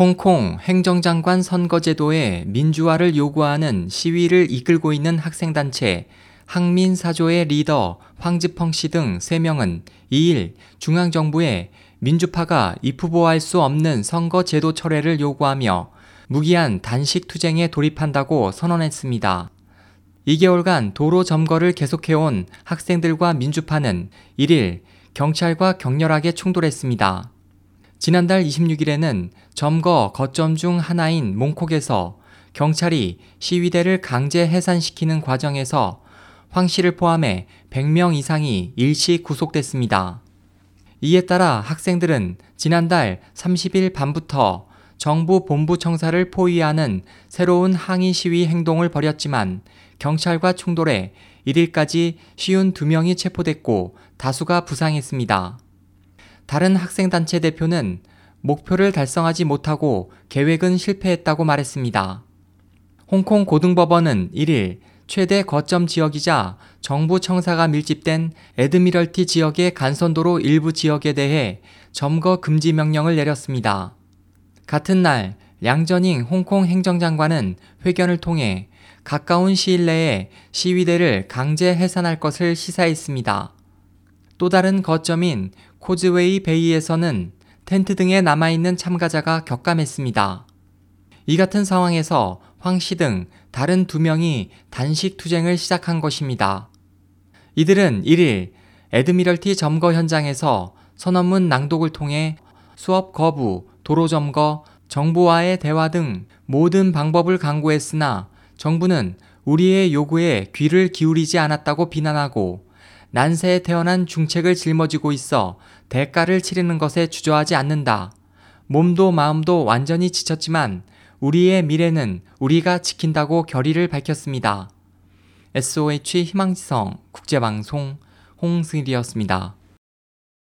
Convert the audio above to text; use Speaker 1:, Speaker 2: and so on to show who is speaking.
Speaker 1: 홍콩 행정장관 선거제도의 민주화를 요구하는 시위를 이끌고 있는 학생단체 항민사조의 리더 황지펑 씨 등 3명은 2일 중앙정부에 민주파가 입후보할 수 없는 선거제도 철회를 요구하며 무기한 단식 투쟁에 돌입한다고 선언했습니다. 2개월간 도로 점거를 계속해온 학생들과 민주파는 1일 경찰과 격렬하게 충돌했습니다. 지난달 26일에는 점거 거점 중 하나인 몽콕에서 경찰이 시위대를 강제 해산시키는 과정에서 황 씨를 포함해 100명 이상이 일시 구속됐습니다. 이에 따라 학생들은 지난달 30일 밤부터 정부 본부 청사를 포위하는 새로운 항의 시위 행동을 벌였지만 경찰과 충돌해 1일까지 52명이 체포됐고 다수가 부상했습니다. 다른 학생단체 대표는 목표를 달성하지 못하고 계획은 실패했다고 말했습니다. 홍콩 고등법원은 1일 최대 거점 지역이자 정부 청사가 밀집된 에드미럴티 지역의 간선도로 일부 지역에 대해 점거 금지 명령을 내렸습니다. 같은 날 량저닝 홍콩 행정장관은 회견을 통해 가까운 시일 내에 시위대를 강제 해산할 것을 시사했습니다. 또 다른 거점인 코즈웨이 베이에서는 텐트 등에 남아있는 참가자가 격감했습니다. 이 같은 상황에서 황 씨 등 다른 두 명이 단식 투쟁을 시작한 것입니다. 이들은 1일 에드미럴티 점거 현장에서 선언문 낭독을 통해 수업 거부, 도로 점거, 정부와의 대화 등 모든 방법을 강구했으나 정부는 우리의 요구에 귀를 기울이지 않았다고 비난하고 난세에 태어난 중책을 짊어지고 있어 대가를 치르는 것에 주저하지 않는다. 몸도 마음도 완전히 지쳤지만 우리의 미래는 우리가 지킨다고 결의를 밝혔습니다. SOH 희망지성 국제방송 홍승일이었습니다.